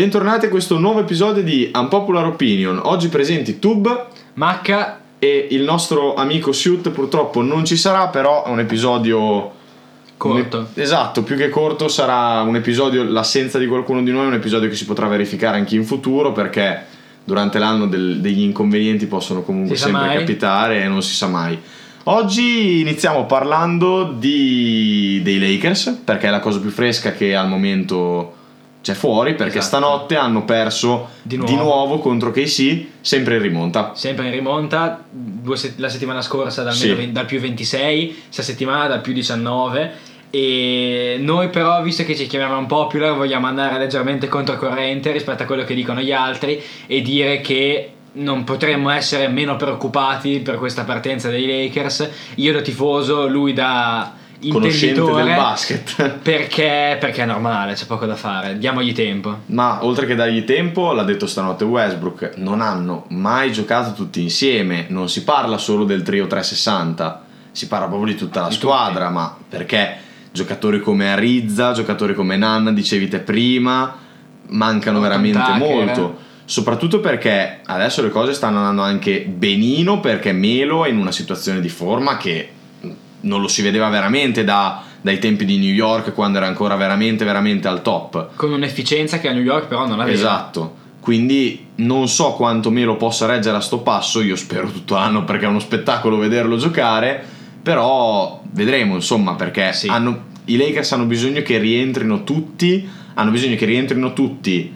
Bentornati a questo nuovo episodio di Unpopular Opinion. Oggi presenti Tub Macca e il nostro amico Shoot purtroppo non ci sarà, però è un episodio corto. esatto, più che corto sarà un episodio, l'assenza di qualcuno di noi è un episodio che si potrà verificare anche in futuro perché durante l'anno del- degli inconvenienti possono comunque Si sempre capitare e non si sa mai. Oggi iniziamo parlando di- dei Lakers perché è la cosa più fresca che al momento c'è fuori perché Esatto. stanotte hanno perso Di di nuovo. nuovo contro KC sempre in rimonta. Sempre in rimonta, due se- la settimana scorsa dal, Sì. ve- dal più 26, questa settimana dal più 19 e noi però visto che ci chiamiamo un popular vogliamo andare leggermente controcorrente rispetto a quello che dicono gli altri e dire che non potremmo essere meno preoccupati per questa partenza dei Lakers, io da tifoso, lui da Conoscente del basket. perché, perché è normale, c'è poco da fare, diamogli tempo. Ma oltre che dargli tempo, l'ha detto stanotte Westbrook, non hanno mai giocato tutti insieme, non si parla solo del trio 360, si parla proprio di tutta la Di squadra, ma perché giocatori come Arizza, giocatori come Nanna, dicevi te prima, mancano Horton veramente Tucker. molto. Soprattutto perché adesso le cose stanno andando anche benino perché Melo è in una situazione di forma che non lo si vedeva veramente da- dai tempi di New York quando era ancora veramente veramente al top. Con un'efficienza che a New York però non aveva. Esatto. Quindi non so quanto me lo possa reggere a sto passo, io spero tutto l'anno perché è uno spettacolo vederlo giocare, però vedremo insomma perché Sì. hanno- i Lakers hanno bisogno che rientrino tutti, hanno bisogno che rientrino tutti,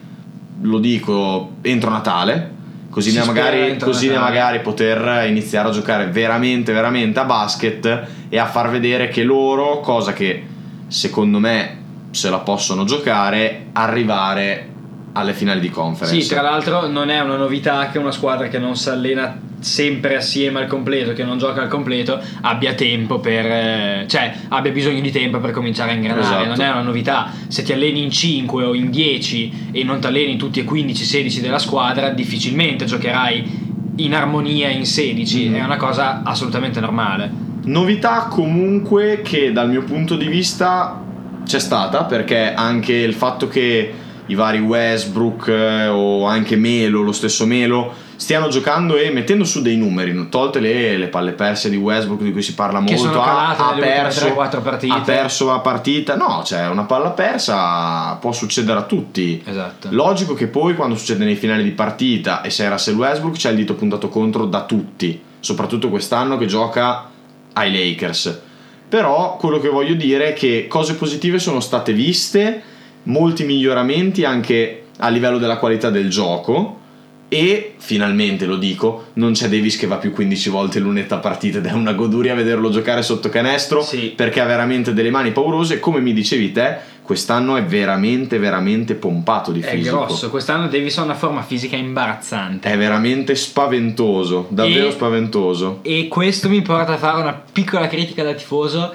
lo dico, entro Natale, così, da magari, così magari poter iniziare a giocare veramente veramente a basket e a far vedere che loro, cosa che secondo me se la possono giocare, arrivare alle finali di conference. Sì, tra l'altro non è una novità che una squadra che non si allena sempre assieme al completo, che non gioca al completo, abbia tempo per... eh, cioè abbia bisogno di tempo per cominciare a ingranare. Esatto. Non è una novità. Se ti alleni in 5 o in 10 e non ti alleni tutti e 15-16 della squadra, difficilmente giocherai in armonia in 16. Mhm. È una cosa assolutamente normale. Novità comunque che dal mio punto di vista c'è stata perché anche il fatto che i vari Westbrook eh, o anche Melo, lo stesso Melo, stiano giocando e mettendo su dei numeri, tolte le, le palle perse di Westbrook di cui si parla Che molto, ha, ha perso, 3-4 partite. ha perso la partita, no, cioè una palla persa può succedere a tutti. Esatto. Logico che poi quando succede nei finali di partita e sei Russell Westbrook c'è il dito puntato contro da tutti, soprattutto quest'anno che gioca ai Lakers. Però quello che voglio dire è che cose positive sono state viste, molti miglioramenti anche a livello della qualità del gioco e finalmente lo dico, non c'è Davis che va più 15 volte l'unetta partita ed è una goduria vederlo giocare sotto canestro Sì. perché ha veramente delle mani paurose, come mi dicevi te, quest'anno è veramente veramente pompato di È fisico. grosso. Quest'anno Davis ha una forma fisica imbarazzante. È veramente spaventoso, davvero E- spaventoso. E questo mi porta a fare una piccola critica da tifoso.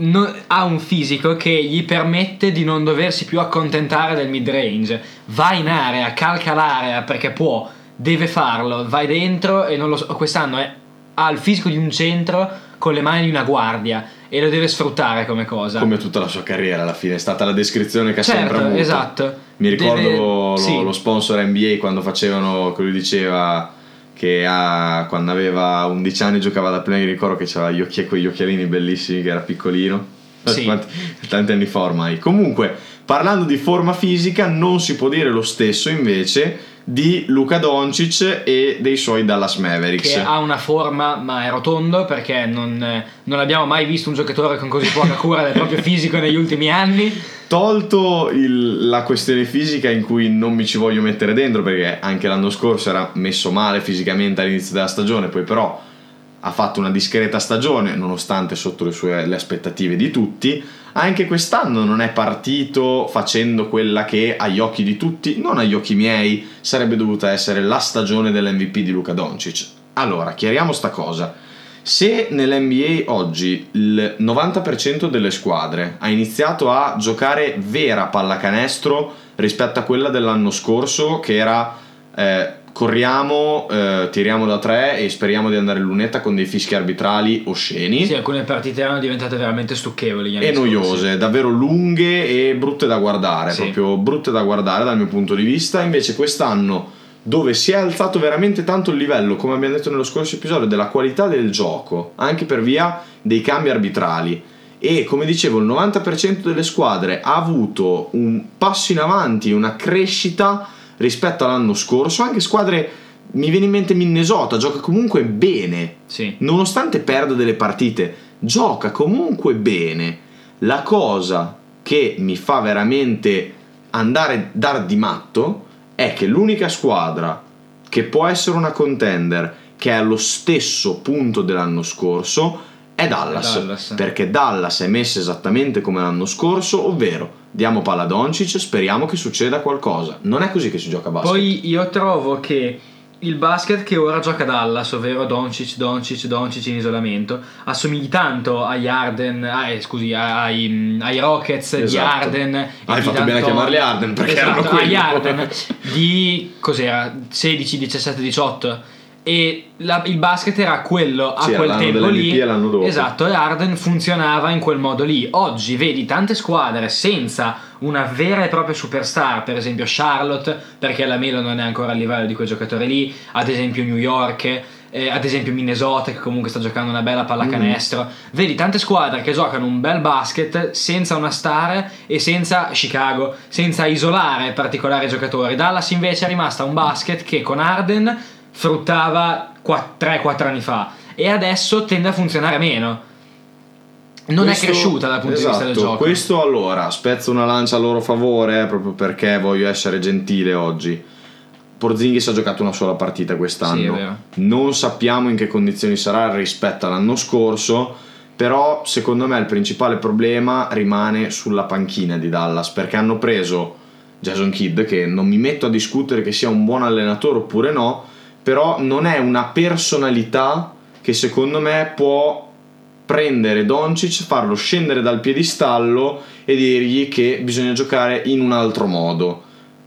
No- ha un fisico che gli permette di non doversi più accontentare del mid range. Va in area, calca l'area perché può, deve farlo, vai dentro e non lo so. Quest'anno è- ha il fisico di un centro con le mani di una guardia e lo deve sfruttare come cosa. Come tutta la sua carriera alla fine, è stata la descrizione che ha sempre certo, avuto. esatto. Mi ricordo Deve- lo, sì. lo sponsor NBA quando facevano, che lui diceva che ha- quando aveva 11 anni giocava da play, ricordo che aveva gli occhi, quegli occhialini bellissimi che era piccolino. Sì. Quanti- tanti anni fa ormai. Comunque, parlando di forma fisica, non si può dire lo stesso invece di Luca Doncic e dei suoi Dallas Mavericks. che ha una forma ma è rotondo perché non, non abbiamo mai visto un giocatore con così poca cura del proprio fisico negli ultimi anni Tolto il- la questione fisica in cui non mi ci voglio mettere dentro perché anche l'anno scorso era messo male fisicamente all'inizio della stagione, poi però ha fatto una discreta stagione nonostante sotto le, sue, le aspettative di tutti. Anche quest'anno non è partito facendo quella che agli occhi di tutti, non agli occhi miei, sarebbe dovuta essere la stagione dell'MVP di Luca Doncic. Allora, chiariamo sta cosa. Se nell'NBA oggi il 90% delle squadre ha iniziato a giocare vera pallacanestro rispetto a quella dell'anno scorso, che era eh, corriamo, eh, tiriamo da tre e speriamo di andare in lunetta con dei fischi arbitrali osceni. Sì, alcune partite erano diventate veramente stucchevoli. e noiose, davvero lunghe e brutte da guardare, Sì. proprio brutte da guardare dal mio punto di vista. Invece quest'anno, dove si è alzato veramente tanto il livello, come abbiamo detto nello scorso episodio, della qualità del gioco, anche per via dei cambi arbitrali. E come dicevo, il 90% delle squadre ha avuto un passo in avanti, una crescita rispetto all'anno scorso. Anche squadre, mi viene in mente Minnesota, gioca comunque bene Sì. nonostante perda delle partite, gioca comunque bene. La cosa che mi fa veramente andare dar di matto è che l'unica squadra che può essere una contender che è allo stesso punto dell'anno scorso è Dallas, Dallas. perché Dallas è messa esattamente come l'anno scorso, ovvero diamo palla a Doncic, speriamo che succeda qualcosa. Non è così che si gioca a basket. Poi io trovo che il basket che ora gioca Dallas, ovvero Doncic, Doncic, Doncic in isolamento, assomigli tanto agli Arden, ah, eh, scusi, ai, mm, ai Rockets di Esatto. Arden. e Hai di fatto bene a chiamarli Arden, perché Esatto, erano quelli. agli Arden di cos'era? 16, 17, 18. E la- il basket era quello a Sì, quel tempo lì. l'anno dopo. Esatto, e Arden funzionava in quel modo lì. Oggi vedi tante squadre senza una vera e propria superstar, per esempio Charlotte, perché la Melo non è ancora a livello di quei giocatori lì, ad esempio New York. eh, ad esempio Minnesota che comunque sta giocando una bella Mm. pallacanestro vedi tante squadre che giocano un bel basket senza una star e senza Chicago senza isolare particolari giocatori Dallas invece è rimasta un basket che con Arden fruttava 3-4 anni fa e adesso tende a funzionare meno non Questo- è cresciuta dal punto di vista del esatto, gioco Questo allora, spezzo una lancia a loro favore, eh, proprio perché voglio essere gentile oggi. Porzingis ha giocato una sola partita Sì, è quest'anno. vero. non sappiamo in che condizioni sarà rispetto all'anno scorso, però secondo me il principale problema rimane sulla panchina di Dallas, perché hanno preso Jason Kidd, che non mi metto a discutere che sia un buon allenatore oppure no, però non è una personalità che secondo me può prendere Doncic, farlo scendere dal piedistallo e dirgli che bisogna giocare in un altro modo.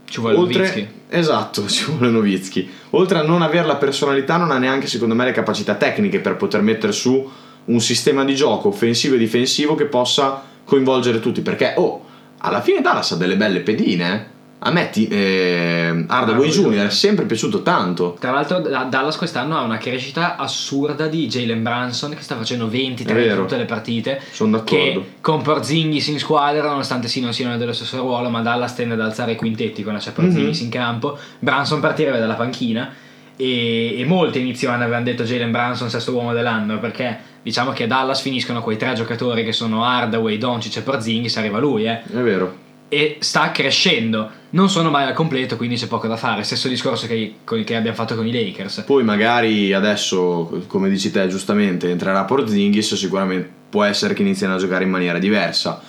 ci vuole Nowitzki. esatto, ci vuole Novitsky. Oltre a non avere la personalità, non ha neanche secondo me le capacità tecniche per poter mettere su un sistema di gioco offensivo e difensivo che possa coinvolgere tutti. Perché, oh, alla fine Dallas ha delle belle pedine. A me ti, eh, Hardaway Jr. È sempre piaciuto tanto. Tra l'altro da- Dallas quest'anno ha una crescita assurda di Jalen Branson che sta facendo 20 È 30 vero. tutte le partite Sono d'accordo. che con Porzingis in squadra nonostante sì non siano dello stesso ruolo ma Dallas tende ad alzare i quintetti quando c'è Porzingis Mhm. in campo Branson partirebbe dalla panchina e, e molti inizio anno avevano detto Jalen Branson sesto uomo dell'anno perché diciamo che a Dallas finiscono quei tre giocatori che sono Hardaway, Doncic e Porzingis arriva lui eh È vero. E sta crescendo. Non sono mai al completo, quindi c'è poco da fare. Stesso discorso che, che abbiamo fatto con i Lakers. Poi magari adesso, come dici te giustamente, entrerà Porzingis, sicuramente può essere che iniziano a giocare in maniera diversa.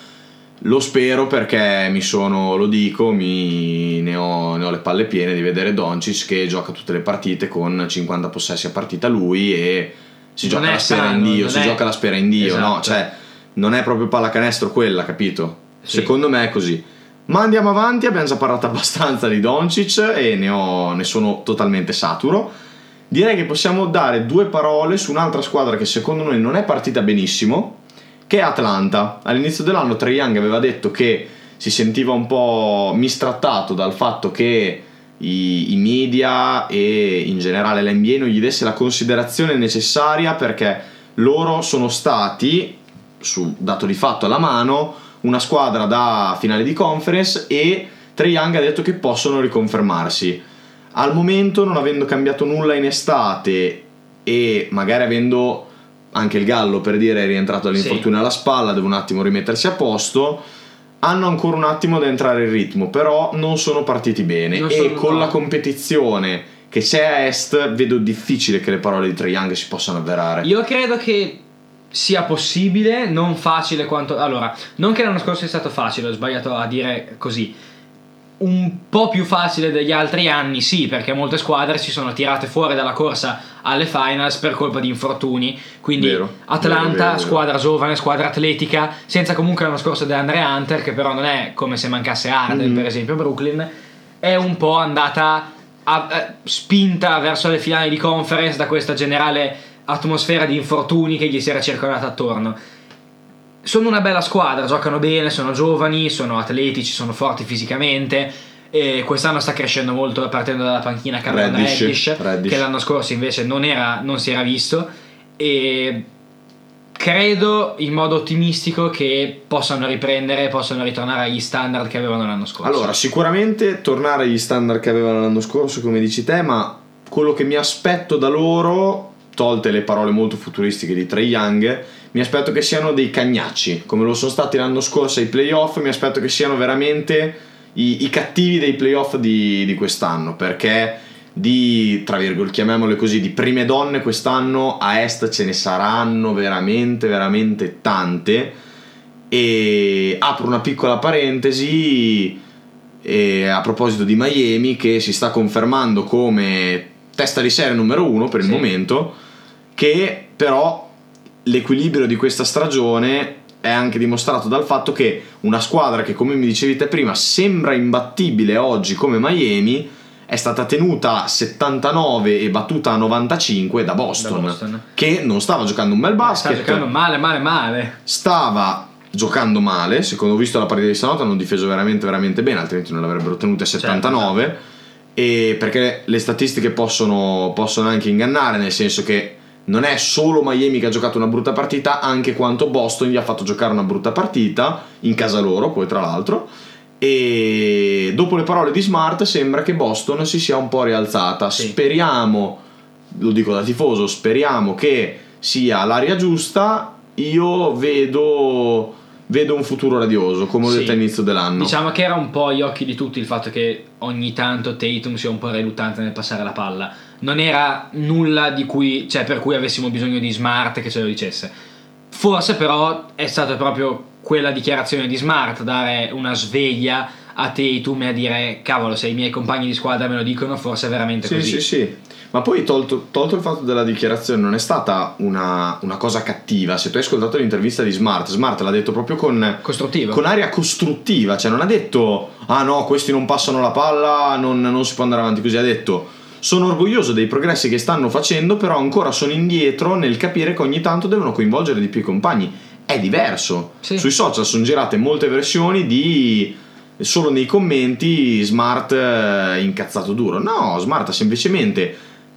Lo spero perché mi sono, lo dico, mi, ne, ho, ne ho le palle piene di vedere Doncic che gioca tutte le partite con 50 possessi a partita lui e si Non gioca la spera sano, in Dio, si è- gioca la spera in Dio, no? Esatto. Cioè, non è proprio pallacanestro quella, capito? Sì. Secondo me è così. Ma andiamo avanti, abbiamo già parlato abbastanza di Doncic e ne, ho- ne sono totalmente saturo. Direi che possiamo dare due parole su un'altra squadra che secondo noi non è partita benissimo, che è Atlanta. All'inizio dell'anno Trae Young aveva detto che si sentiva un po' mistrattato dal fatto che i, i media e in generale l'NBA non gli desse la considerazione necessaria perché loro sono stati, su dato di fatto alla mano, una squadra da finale di conference e Trae Young ha detto che possono riconfermarsi. Al momento, non avendo cambiato nulla in estate e magari avendo anche il Gallo per dire è rientrato dall'infortunio alla spalla, deve un attimo rimettersi a posto. Hanno ancora un attimo da entrare in ritmo, però non sono partiti bene. Non e con la competizione che c'è a est, vedo difficile che le parole di Trae Young si possano avverare. Io credo che sia possibile, non facile quanto. Allora, non che l'anno scorso sia stato facile, ho sbagliato a dire così. Un po' più facile degli altri anni, sì, perché molte squadre si sono tirate fuori dalla corsa alle finals per colpa di infortuni. Quindi Vero, Atlanta, vero, vero, squadra giovane, squadra atletica, senza comunque l'anno scorso DeAndre Hunter, che però non è come se mancasse Arden, Mhm. per esempio, Brooklyn, è un po' andata a- eh, spinta verso le finali di conference da questa generale atmosfera di infortuni che gli si era circolata attorno. Sono una bella squadra, giocano bene, sono giovani, sono atletici, sono forti fisicamente. E quest'anno sta crescendo molto partendo dalla panchina Cameron Reddish, Reddish, Reddish. che l'anno scorso invece non, era- non si era visto. E credo in modo ottimistico che possano riprendere, possano ritornare agli standard che avevano l'anno scorso. Allora, sicuramente tornare agli standard che avevano l'anno scorso, come dici te, ma quello che mi aspetto da loro, tolte le parole molto futuristiche di Trey Young, mi aspetto che siano dei cagnacci, come lo sono stati l'anno scorso ai playoff, mi aspetto che siano veramente i, i cattivi dei playoff di, di quest'anno, perché di, tra virgolette, chiamiamole così, di prime donne quest'anno a est ce ne saranno veramente, veramente tante. E apro una piccola parentesi a proposito di Miami che si sta confermando come testa di serie numero uno per il Sì. momento, che però l'equilibrio di questa stagione è anche dimostrato dal fatto che una squadra che come mi dicevi te prima sembra imbattibile oggi come Miami è stata tenuta a 79 e battuta a 95 da Boston, Da Boston. che non stava giocando un bel sta basket giocando male, male, male. stava giocando male, secondo ho visto la partita di stanotte hanno difeso veramente veramente bene, altrimenti non l'avrebbero tenute a 79 Certo, e perché le statistiche possono, possono anche ingannare, nel senso che non è solo Miami che ha giocato una brutta partita, anche quanto Boston gli ha fatto giocare una brutta partita in casa loro, poi tra l'altro. E dopo le parole di Smart sembra che Boston si sia un po' rialzata. Sì. Speriamo, lo dico da tifoso, speriamo che sia l'aria giusta. Io vedo, vedo un futuro radioso, come ho Sì. detto all'inizio dell'anno. Diciamo che era un po' agli occhi di tutti il fatto che ogni tanto Tatum sia un po' riluttante nel passare la palla. Non era nulla di cui, cioè, per cui avessimo bisogno di Smart che ce lo dicesse. Forse però è stata proprio quella dichiarazione di Smart dare una sveglia a Tatum e a dire cavolo se i miei compagni di squadra me lo dicono forse è veramente Sì, così. sì, sì. Ma poi tolto, tolto il fatto della dichiarazione, non è stata una, una cosa cattiva. Se tu hai ascoltato l'intervista di Smart, Smart l'ha detto proprio con, con aria costruttiva, cioè non ha detto ah no, questi non passano la palla, non, non si può andare avanti così. Ha detto sono orgoglioso dei progressi che stanno facendo, però ancora sono indietro nel capire che ogni tanto devono coinvolgere di più i compagni. È diverso. Sì. Sui social sono girate molte versioni di solo nei commenti Smart eh, incazzato duro. No, Smart ha semplicemente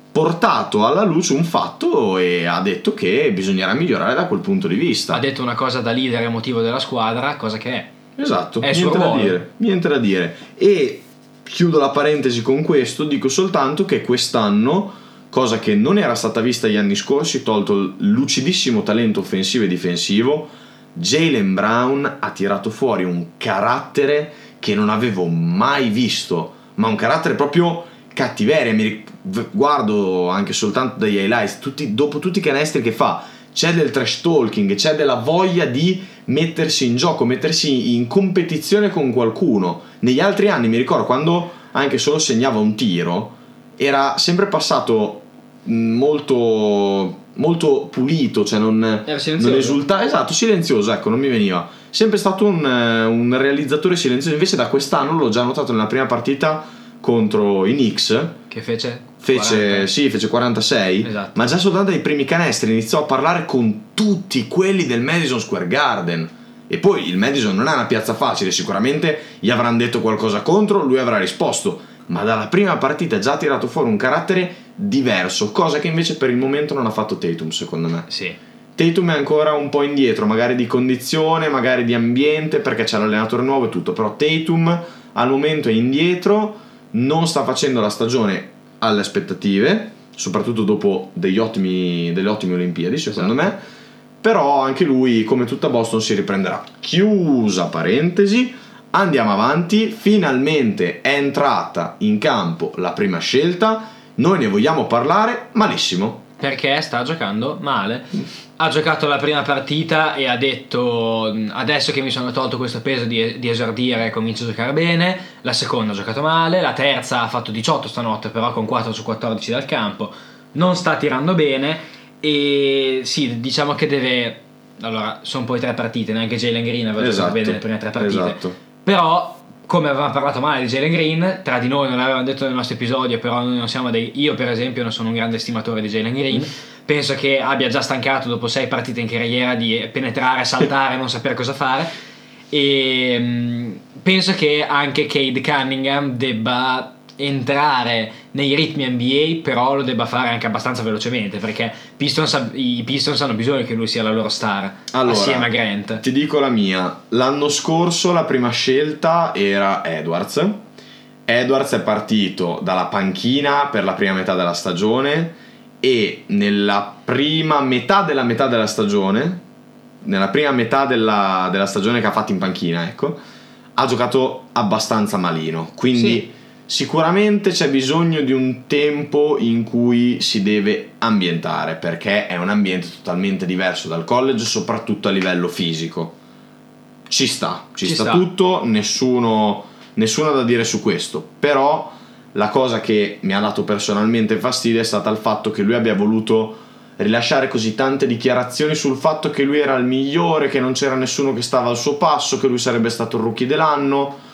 portato alla luce un fatto e ha detto che bisognerà migliorare da quel punto di vista. Ha detto una cosa da leader emotivo della squadra, cosa che è. Esatto, È niente da dire, niente da dire. E chiudo la parentesi con questo, dico soltanto che quest'anno, cosa che non era stata vista gli anni scorsi, tolto il lucidissimo talento offensivo e difensivo, Jalen Brown ha tirato fuori un carattere che non avevo mai visto, ma un carattere proprio cattiveria. Mi guardo anche soltanto dagli highlights, tutti- dopo tutti i canestri che fa, c'è del trash talking, c'è della voglia di mettersi in gioco, mettersi in competizione con qualcuno. Negli altri anni mi ricordo quando anche solo segnava un tiro, era sempre passato mh, molto, molto pulito, cioè non, non esultava, esatto, silenzioso, ecco, non mi veniva. Sempre stato un, eh, un realizzatore silenzioso, invece da quest'anno l'ho già notato nella prima partita contro i Knicks, Che fece? Fece, 40. sì, fece 46, Esatto. ma già soltanto dai primi canestri iniziò a parlare con tutti quelli del Madison Square Garden. E poi il Madison non è una piazza facile, sicuramente gli avranno detto qualcosa contro, lui avrà risposto, ma dalla prima partita già ha tirato fuori un carattere diverso, cosa che invece per il momento non ha fatto Tatum secondo me. Sì. Tatum è ancora un po' indietro, magari di condizione, magari di ambiente, perché c'è l'allenatore nuovo e tutto, però Tatum al momento è indietro, non sta facendo la stagione alle aspettative, soprattutto dopo degli ottimi, delle ottime Olimpiadi, secondo me, però anche lui, come tutta Boston, si riprenderà. Chiusa parentesi, andiamo avanti, finalmente è entrata in campo la prima scelta, noi ne vogliamo parlare malissimo. Perché sta giocando male. Ha giocato la prima partita e ha detto adesso che mi sono tolto questo peso di, di esordire comincio a giocare bene. La seconda ha giocato male, la terza ha fatto 18 stanotte però con 4 su 14 dal campo. Non sta tirando bene e sì, diciamo che deve... Allora, sono poi tre partite, neanche Jalen Green aveva giocato Esatto, bene le prime tre partite. esatto. Però come avevamo parlato male di Jalen Green, tra di noi non l'avevamo detto nel nostro episodio, però noi non siamo dei... Io per esempio non sono un grande stimatore di Jalen Green, penso che abbia già stancato dopo sei partite in carriera di penetrare, saltare, non sapere cosa fare. E mm, penso che anche Cade Cunningham debba entrare nei ritmi NBA, però lo debba fare anche abbastanza velocemente perché Pistons, i Pistons hanno bisogno che lui sia la loro star Allora, assieme a Grant. Ti dico la mia. L'anno scorso la prima scelta era Edwards. Edwards è partito dalla panchina per la prima metà della stagione e nella prima metà della metà della stagione, nella prima metà della, della stagione che ha fatto in panchina, ecco, ha giocato abbastanza malino. Quindi Sì. Sicuramente c'è bisogno di un tempo in cui si deve ambientare, perché è un ambiente totalmente diverso dal college, soprattutto a livello fisico. Ci sta, ci, Ci sta, sta. tutto, nessuno, nessuno da dire su questo, però la cosa che mi ha dato personalmente fastidio è stata il fatto che lui abbia voluto rilasciare così tante dichiarazioni sul fatto che lui era il migliore, che non c'era nessuno che stava al suo passo, che lui sarebbe stato il rookie dell'anno.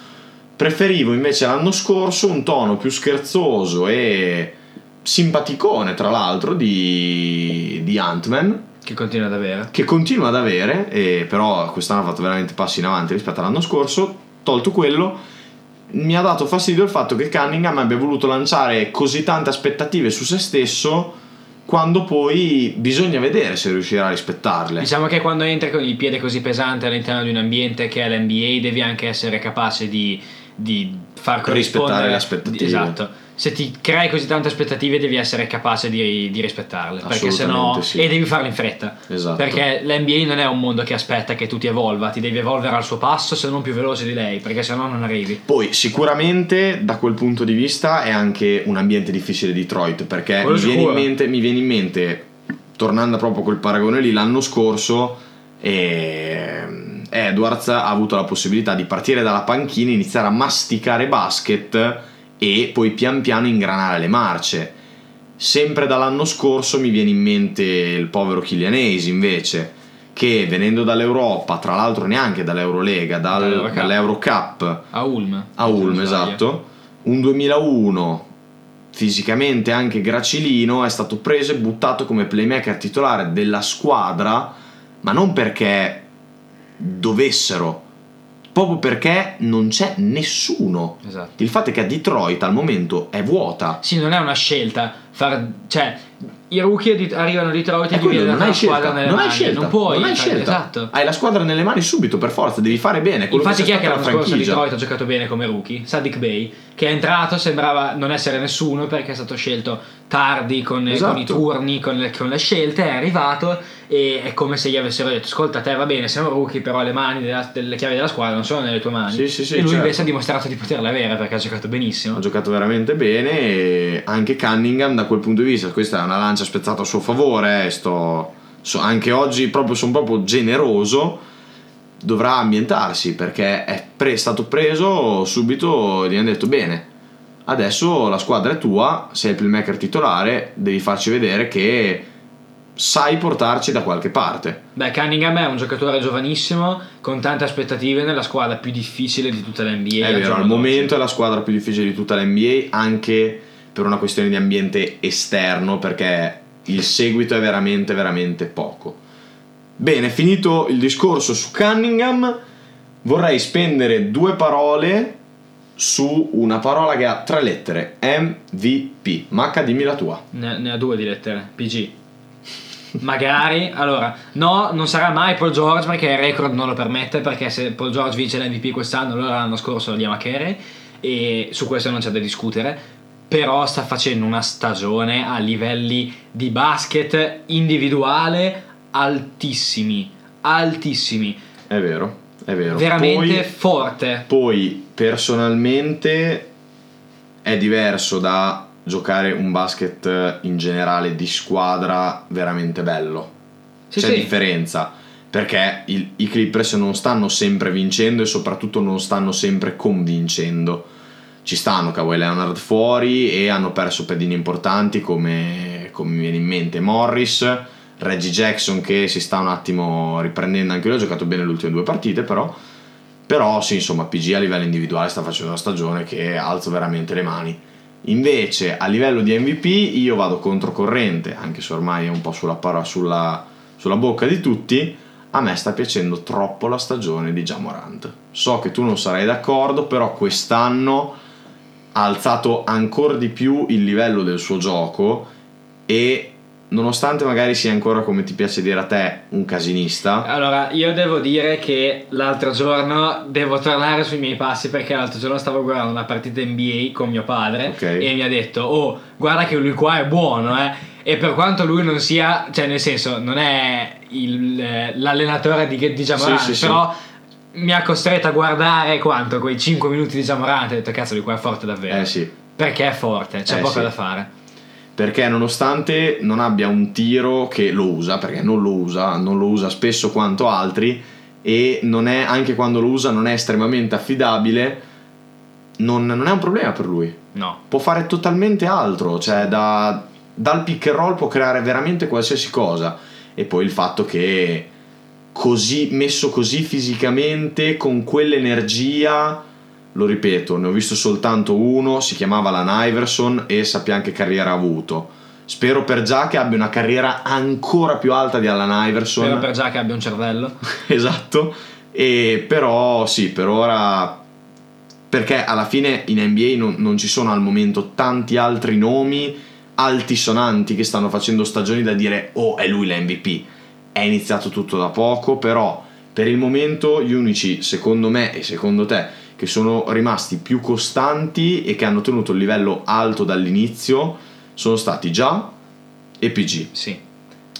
Preferivo invece l'anno scorso un tono più scherzoso e simpaticone, tra l'altro, di, di Ant-Man, Che continua ad avere. che continua ad avere, però quest'anno ha fatto veramente passi in avanti rispetto all'anno scorso. Tolto quello, mi ha dato fastidio il fatto che Cunningham abbia voluto lanciare così tante aspettative su se stesso quando poi bisogna vedere se riuscirà a rispettarle. Diciamo che quando entri con il piede così pesante all'interno di un ambiente che è l'NBA devi anche essere capace di, di far Rispettare le aspettative. Esatto. Se ti crei così tante aspettative devi essere capace di, di rispettarle. Perché sennò. sì. E devi farlo in fretta. Esatto. Perché l'NBA non è un mondo che aspetta che tu ti evolva, ti devi evolvere al suo passo, se non più veloce di lei, perché sennò non arrivi. Poi sicuramente da quel punto di vista è anche un ambiente difficile Detroit perché mi viene, mente, mi viene in mente, tornando proprio col paragone lì, l'anno scorso ehm, Edwards ha avuto la possibilità di partire dalla panchina, iniziare a masticare basket e poi pian piano ingranare le marce. Sempre dall'anno scorso mi viene in mente il povero Hayes invece, che venendo dall'Europa, tra l'altro neanche dall'Eurolega, dal, Dall'Eurocup. dall'Eurocup A Ulm. a Ulm, esatto. Un 2001 fisicamente anche gracilino, è stato preso e buttato come playmaker titolare della squadra, ma non perché dovessero, proprio perché non c'è nessuno. Esatto. Il fatto è che a Detroit al momento è vuota. Sì, non è una scelta. Far, cioè, i rookie di- arrivano a Detroit e gli quello, non hai squadra scelta, nelle non hai mani. scelta, non puoi. non hai scelta. Esatto. Hai la squadra nelle mani subito per forza, devi fare bene. Infatti, chi è che l'anno la scorso. Detroit ha giocato bene come rookie? Sadiq Bey, che è entrato, sembrava non essere nessuno perché è stato scelto tardi con, Esatto. con i turni, con le, con le scelte. È arrivato e è come se gli avessero detto: Ascolta, te va bene, sei un rookie, però le mani della- delle chiavi della squadra non sono nelle tue mani. Sì, sì, sì, e lui certo. invece ha dimostrato di poterle avere perché ha giocato benissimo. ha giocato veramente bene e anche Cunningham da quel punto di vista questa è una lancia spezzata a suo favore eh, sto, so- anche oggi proprio, sono proprio generoso dovrà ambientarsi perché è pre- stato preso subito gli hanno detto bene adesso la squadra è tua sei il playmaker titolare devi farci vedere che sai portarci da qualche parte Beh, Cunningham è un giocatore giovanissimo con tante aspettative nella squadra più difficile di tutta l'NBA. È vero, al momento è la squadra più difficile di tutta l'NBA, anche per una questione di ambiente esterno, perché il seguito è veramente, veramente poco. Bene, finito il discorso su Cunningham, vorrei spendere due parole su una parola che ha tre lettere, MVP. Macca, dimmi la tua. Ne, ne ha due di lettere, PG. Magari, allora, no, non sarà mai Paul George perché il record non lo permette, perché se Paul George vince l'MVP quest'anno, allora l'anno scorso lo diamo a Carey e su questo non c'è da discutere, però sta facendo una stagione a livelli di basket individuale altissimi, altissimi, È vero, è vero. veramente Poi- forte. Poi personalmente è diverso da giocare un basket in generale di squadra veramente bello. Sì, C'è sì. differenza perché il- i Clippers non stanno sempre vincendo e soprattutto non stanno sempre convincendo. Ci stanno Kawhi Leonard fuori e hanno perso pedini importanti come, come mi viene in mente Morris, Reggie Jackson che si sta un attimo riprendendo anche lui, ha giocato bene le ultime due partite però Però sì, insomma, PG a livello individuale sta facendo una stagione che alzo veramente le mani. Invece a livello di MVP io vado controcorrente, anche se ormai è un po' sulla, sulla, sulla bocca di tutti, a me sta piacendo troppo la stagione di Jamorant. So che tu non sarai d'accordo, però quest'anno ha alzato ancora di più il livello del suo gioco e nonostante magari sia ancora come ti piace dire a te un casinista allora io devo dire che l'altro giorno devo tornare sui miei passi perché l'altro giorno stavo guardando una partita NBA con mio padre okay. e mi ha detto oh guarda che lui qua è buono eh e per quanto lui non sia cioè nel senso non è il, eh, l'allenatore di, di Jamoran sì, sì, però sì. Mi ha costretto a guardare quanto? Quei 5 minuti di Jamoran e ho detto cazzo lui qua è forte davvero. Eh sì. Perché è forte? C'è eh, poco da fare. Perché nonostante non abbia un tiro che lo usa, perché non lo usa, non lo usa spesso quanto altri e non è, anche quando lo usa non è estremamente affidabile, non, non è un problema per lui. No. Può fare totalmente altro, cioè da, dal pick and roll può creare veramente qualsiasi cosa. E poi il fatto che così messo così fisicamente, con quell'energia lo ripeto, ne ho visto soltanto uno, si chiamava Lan Iverson e sappiamo che carriera ha avuto. Spero per già che abbia una carriera ancora più alta di Alan Iverson. Spero per già che abbia un cervello. esatto. E però sì, per ora perché alla fine in NBA non, non, ci sono al momento tanti altri nomi altisonanti che stanno facendo stagioni da dire oh è lui l'MVP. È iniziato tutto da poco, però per il momento gli unici, secondo me e secondo te, che sono rimasti più costanti e che hanno tenuto il livello alto dall'inizio sono stati già e PG. Sì.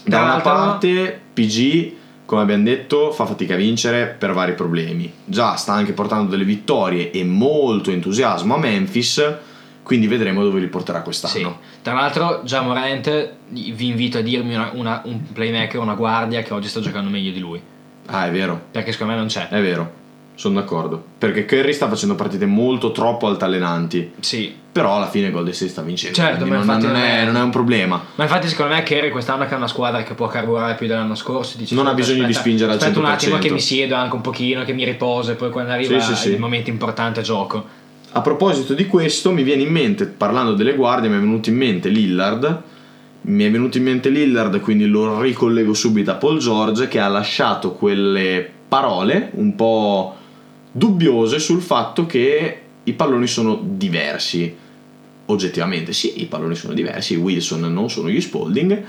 Da una parte PG, come abbiamo detto, fa fatica a vincere per vari problemi. Già sta anche portando delle vittorie e molto entusiasmo a Memphis, quindi vedremo dove li porterà quest'anno. Sì. Tra l'altro, già Morant vi invito a dirmi una, una, un playmaker, una guardia che oggi sta giocando meglio di lui. Ah, è vero. Perché secondo me non c'è. È vero. Sono d'accordo. Perché Curry sta facendo partite molto troppo altalenanti. Sì. Però alla fine Golden State sta vincendo. Certo, ma non, non, è, non, è, un problema. Ma infatti, secondo me, Curry quest'anno che è una squadra che può carburare più dell'anno scorso. Dice, non ha bisogno aspetta, di spingere al 100%. Aspetta un attimo che mi siedo anche un pochino, che mi riposo e poi quando arriva sì, sì, il sì. momento importante gioco. A proposito di questo, mi viene in mente, parlando delle guardie, mi è venuto in mente Lillard. Mi è venuto in mente Lillard, quindi lo ricollego subito a Paul George che ha lasciato quelle parole un po' dubbiose sul fatto che i palloni sono diversi. Oggettivamente sì, i palloni sono diversi, i Wilson non sono gli Spalding.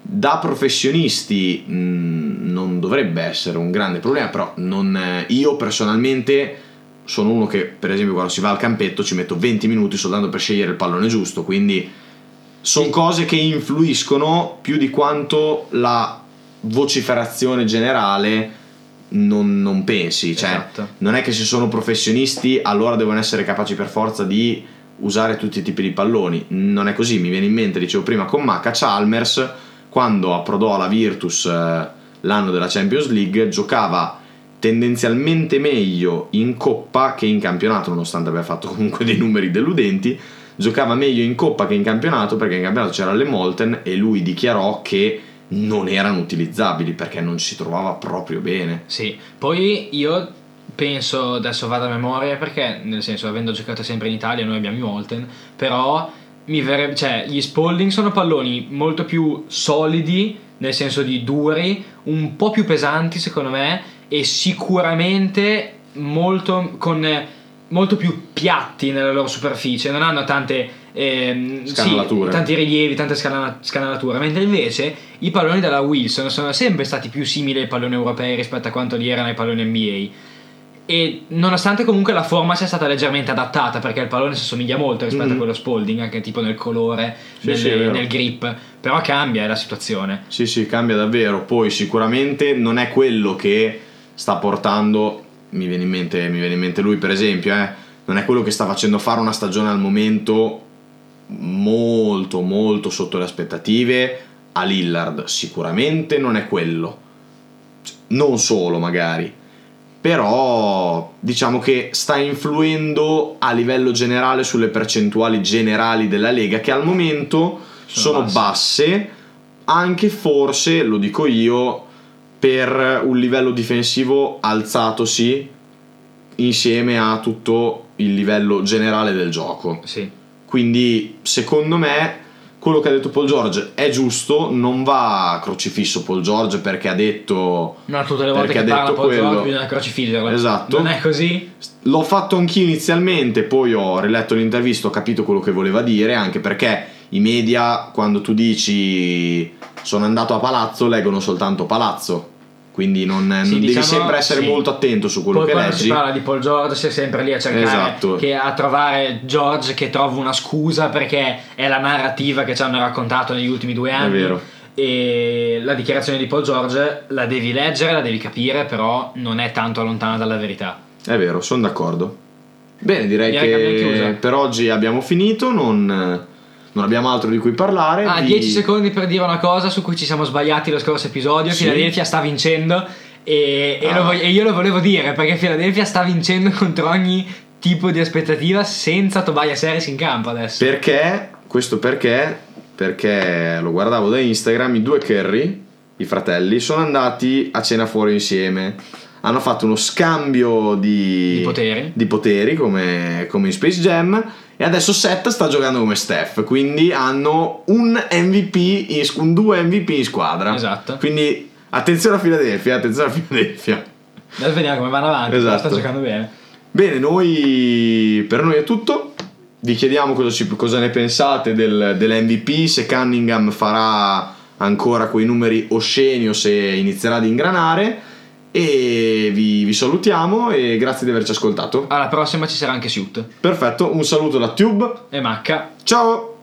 Da professionisti mh, mm, non dovrebbe essere un grande problema, però non, io personalmente sono uno che per esempio quando si va al campetto ci metto 20 minuti soltanto per scegliere il pallone giusto, quindi sono cose che influiscono più di quanto la vociferazione generale non, non pensi, cioè esatto. non è che se sono professionisti allora devono essere capaci per forza di usare tutti i tipi di palloni, non è così, mi viene in mente, dicevo prima con Maca Chalmers quando approdò alla Virtus eh, l'anno della Champions League giocava tendenzialmente meglio in coppa che in campionato nonostante abbia fatto comunque dei numeri deludenti giocava meglio in coppa che in campionato perché in campionato c'era le Molten e lui dichiarò che non erano utilizzabili perché non si trovava proprio bene. Sì, poi io penso, adesso vado a memoria perché nel senso avendo giocato sempre in Italia noi abbiamo i Molten, però verrebbe, cioè gli Spalding sono palloni molto più solidi nel senso di duri, un po' più pesanti secondo me e sicuramente molto con molto più piatti nella loro superficie, non hanno tante ehm, sì, tanti rilievi, tante scanalature, mentre invece i palloni della Wilson sono sempre stati più simili ai palloni europei rispetto a quanto li erano ai palloni NBA. E nonostante comunque la forma sia stata leggermente adattata, perché il pallone si assomiglia molto rispetto mm-hmm. a quello Spalding, anche tipo nel colore, sì, nel, sì, nel grip, però cambia la situazione. Sì, sì, cambia davvero. Poi sicuramente non è quello che sta portando mi viene in mente, viene in mente lui per esempio, eh, non è quello che sta facendo fare una stagione al momento molto molto sotto le aspettative. A Lillard, sicuramente non è quello, non solo magari, però diciamo che sta influendo a livello generale sulle percentuali generali della Lega che al momento sono, sono basse. basse, anche forse, lo dico io, per un livello difensivo alzatosi insieme a tutto il livello generale del gioco. Sì. Quindi, secondo me, quello che ha detto Paul George è giusto, non va crocifisso Paul George perché ha detto... No, tutte le volte che ha parla detto Paul George quello. bisogna crocifiggerlo. Esatto. Non è così? L'ho fatto anch'io inizialmente, poi ho riletto l'intervista, ho capito quello che voleva dire, anche perché i media, quando tu dici sono andato a palazzo, leggono soltanto palazzo. Quindi non, non Sì, devi diciamo, sempre essere sì. molto attento su quello Poi che quando si leggi. parla di Paul George è sempre lì a cercare Esatto. che- a trovare George che trova una scusa perché è la narrativa che ci hanno raccontato negli ultimi due anni. vero. E la dichiarazione di Paul George la devi leggere, la devi capire, però non è tanto lontana dalla verità. È vero, sono d'accordo. Bene, direi, Direi che che, per oggi abbiamo finito, non, non abbiamo altro di cui parlare. Ah, vi- 10 secondi per dire una cosa su cui ci siamo sbagliati lo scorso episodio. Sì. Philadelphia sta vincendo e, e Ah. lo voglio- e io lo volevo dire perché Philadelphia sta vincendo contro ogni tipo di aspettativa senza Tobias Harris in campo adesso. Perché? Questo perché? Perché lo guardavo da Instagram, i due Curry, i fratelli, sono andati a cena fuori insieme. Hanno fatto uno scambio di, Di poteri. di poteri, come, come in Space Jam. E adesso Seth sta giocando come Steph. Quindi hanno un MVP, in, un due MVP in squadra. Esatto. Quindi attenzione a Philadelphia, attenzione a Philadelphia. Adesso vediamo come vanno avanti. Esatto. Sta giocando bene. Bene, noi per noi è tutto. Vi chiediamo cosa, ci- cosa ne pensate del, dell'MVP, se Cunningham farà ancora quei numeri osceni o se inizierà ad ingranare. E vi, vi salutiamo e grazie di averci ascoltato. Alla prossima ci sarà anche Suit Perfetto, un saluto da Tube. e Macca. Ciao!